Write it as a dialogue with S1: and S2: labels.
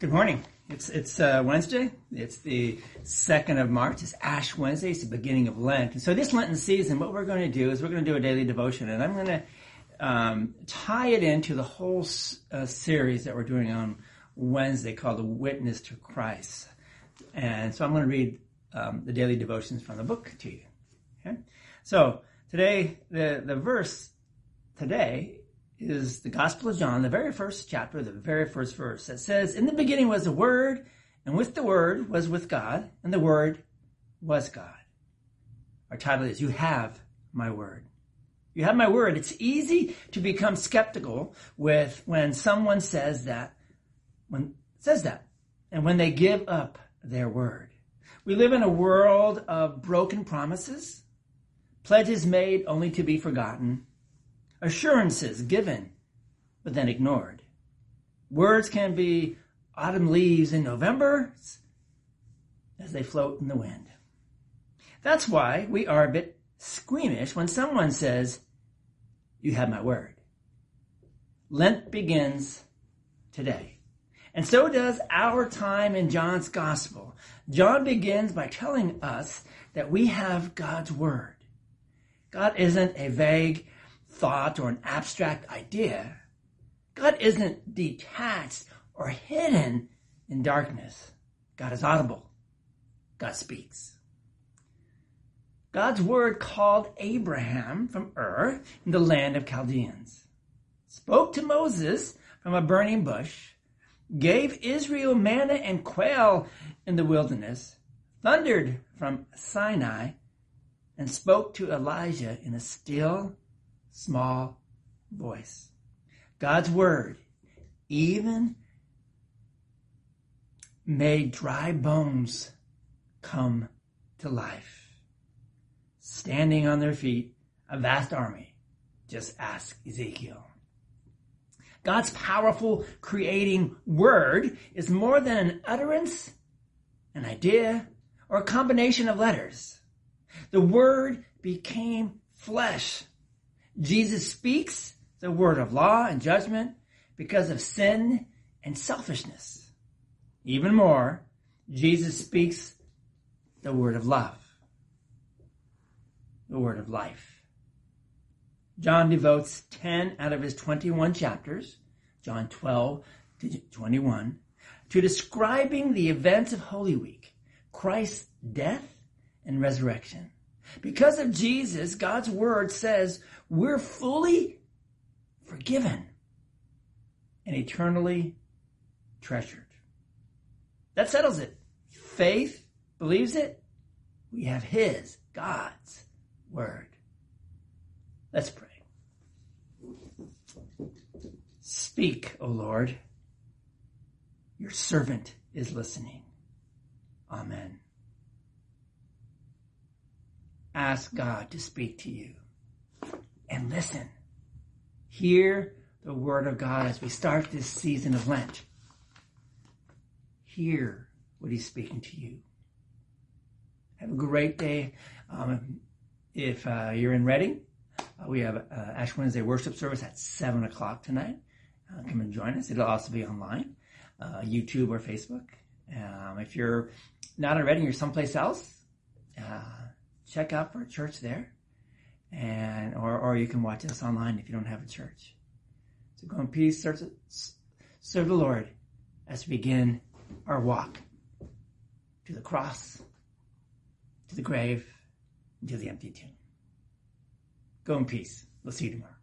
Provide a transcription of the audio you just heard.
S1: Good morning. It's it's uh, Wednesday. It's the second of March. It's Ash Wednesday. It's the beginning of Lent. And so this Lenten season, what we're going to do is we're going to do a daily devotion, and I'm going to um, tie it into the whole uh, series that we're doing on Wednesday called "The Witness to Christ." And so I'm going to read um, the daily devotions from the book to you. Okay. So today, the the verse today is the Gospel of John, the very first chapter, the very first verse that says, In the beginning was the Word, and with the Word was with God, and the Word was God. Our title is You Have My Word. You have my word. It's easy to become skeptical with when someone says that, when says that, and when they give up their word. We live in a world of broken promises, pledges made only to be forgotten, assurances given, but then ignored. Words can be autumn leaves in November as they float in the wind. That's why we are a bit squeamish when someone says, You have my word. Lent begins today. And so does our time in John's gospel. John begins by telling us that we have God's word. God isn't a vague thought or an abstract idea. God isn't detached or hidden in darkness. God is audible. God speaks. God's word called Abraham from Ur in the land of Chaldeans, spoke to Moses from a burning bush, gave Israel manna and quail in the wilderness, thundered from Sinai, and spoke to Elijah in a still small voice. God's word even made dry bones come to life. Standing on their feet, a vast army. Just ask Ezekiel. God's powerful creating word is more than an utterance, an idea, or a combination of letters. The word became flesh Jesus speaks the word of law and judgment because of sin and selfishness. Even more, Jesus speaks the word of love, the word of life. John devotes 10 out of his 21 chapters, John 12 to 21, to describing the events of Holy Week, Christ's death and resurrection. Because of Jesus, God's word says we're fully forgiven and eternally treasured. That settles it. Faith believes it. We have His, God's word. Let's pray. Speak, O Lord. Your servant is listening. Amen ask God to speak to you. And listen. Hear the word of God as we start this season of Lent. Hear what he's speaking to you. Have a great day. Um, if uh, you're in Reading, uh, we have uh, Ash Wednesday worship service at 7 o'clock tonight. Uh, come and join us. It'll also be online, uh, YouTube or Facebook. Um, if you're not in Reading, you're someplace else, uh, check out for a church there, and or or you can watch us online if you don't have a church. So go in peace, serve, serve the Lord as we begin our walk to the cross, to the grave, and to the empty tomb. Go in peace. We'll see you tomorrow.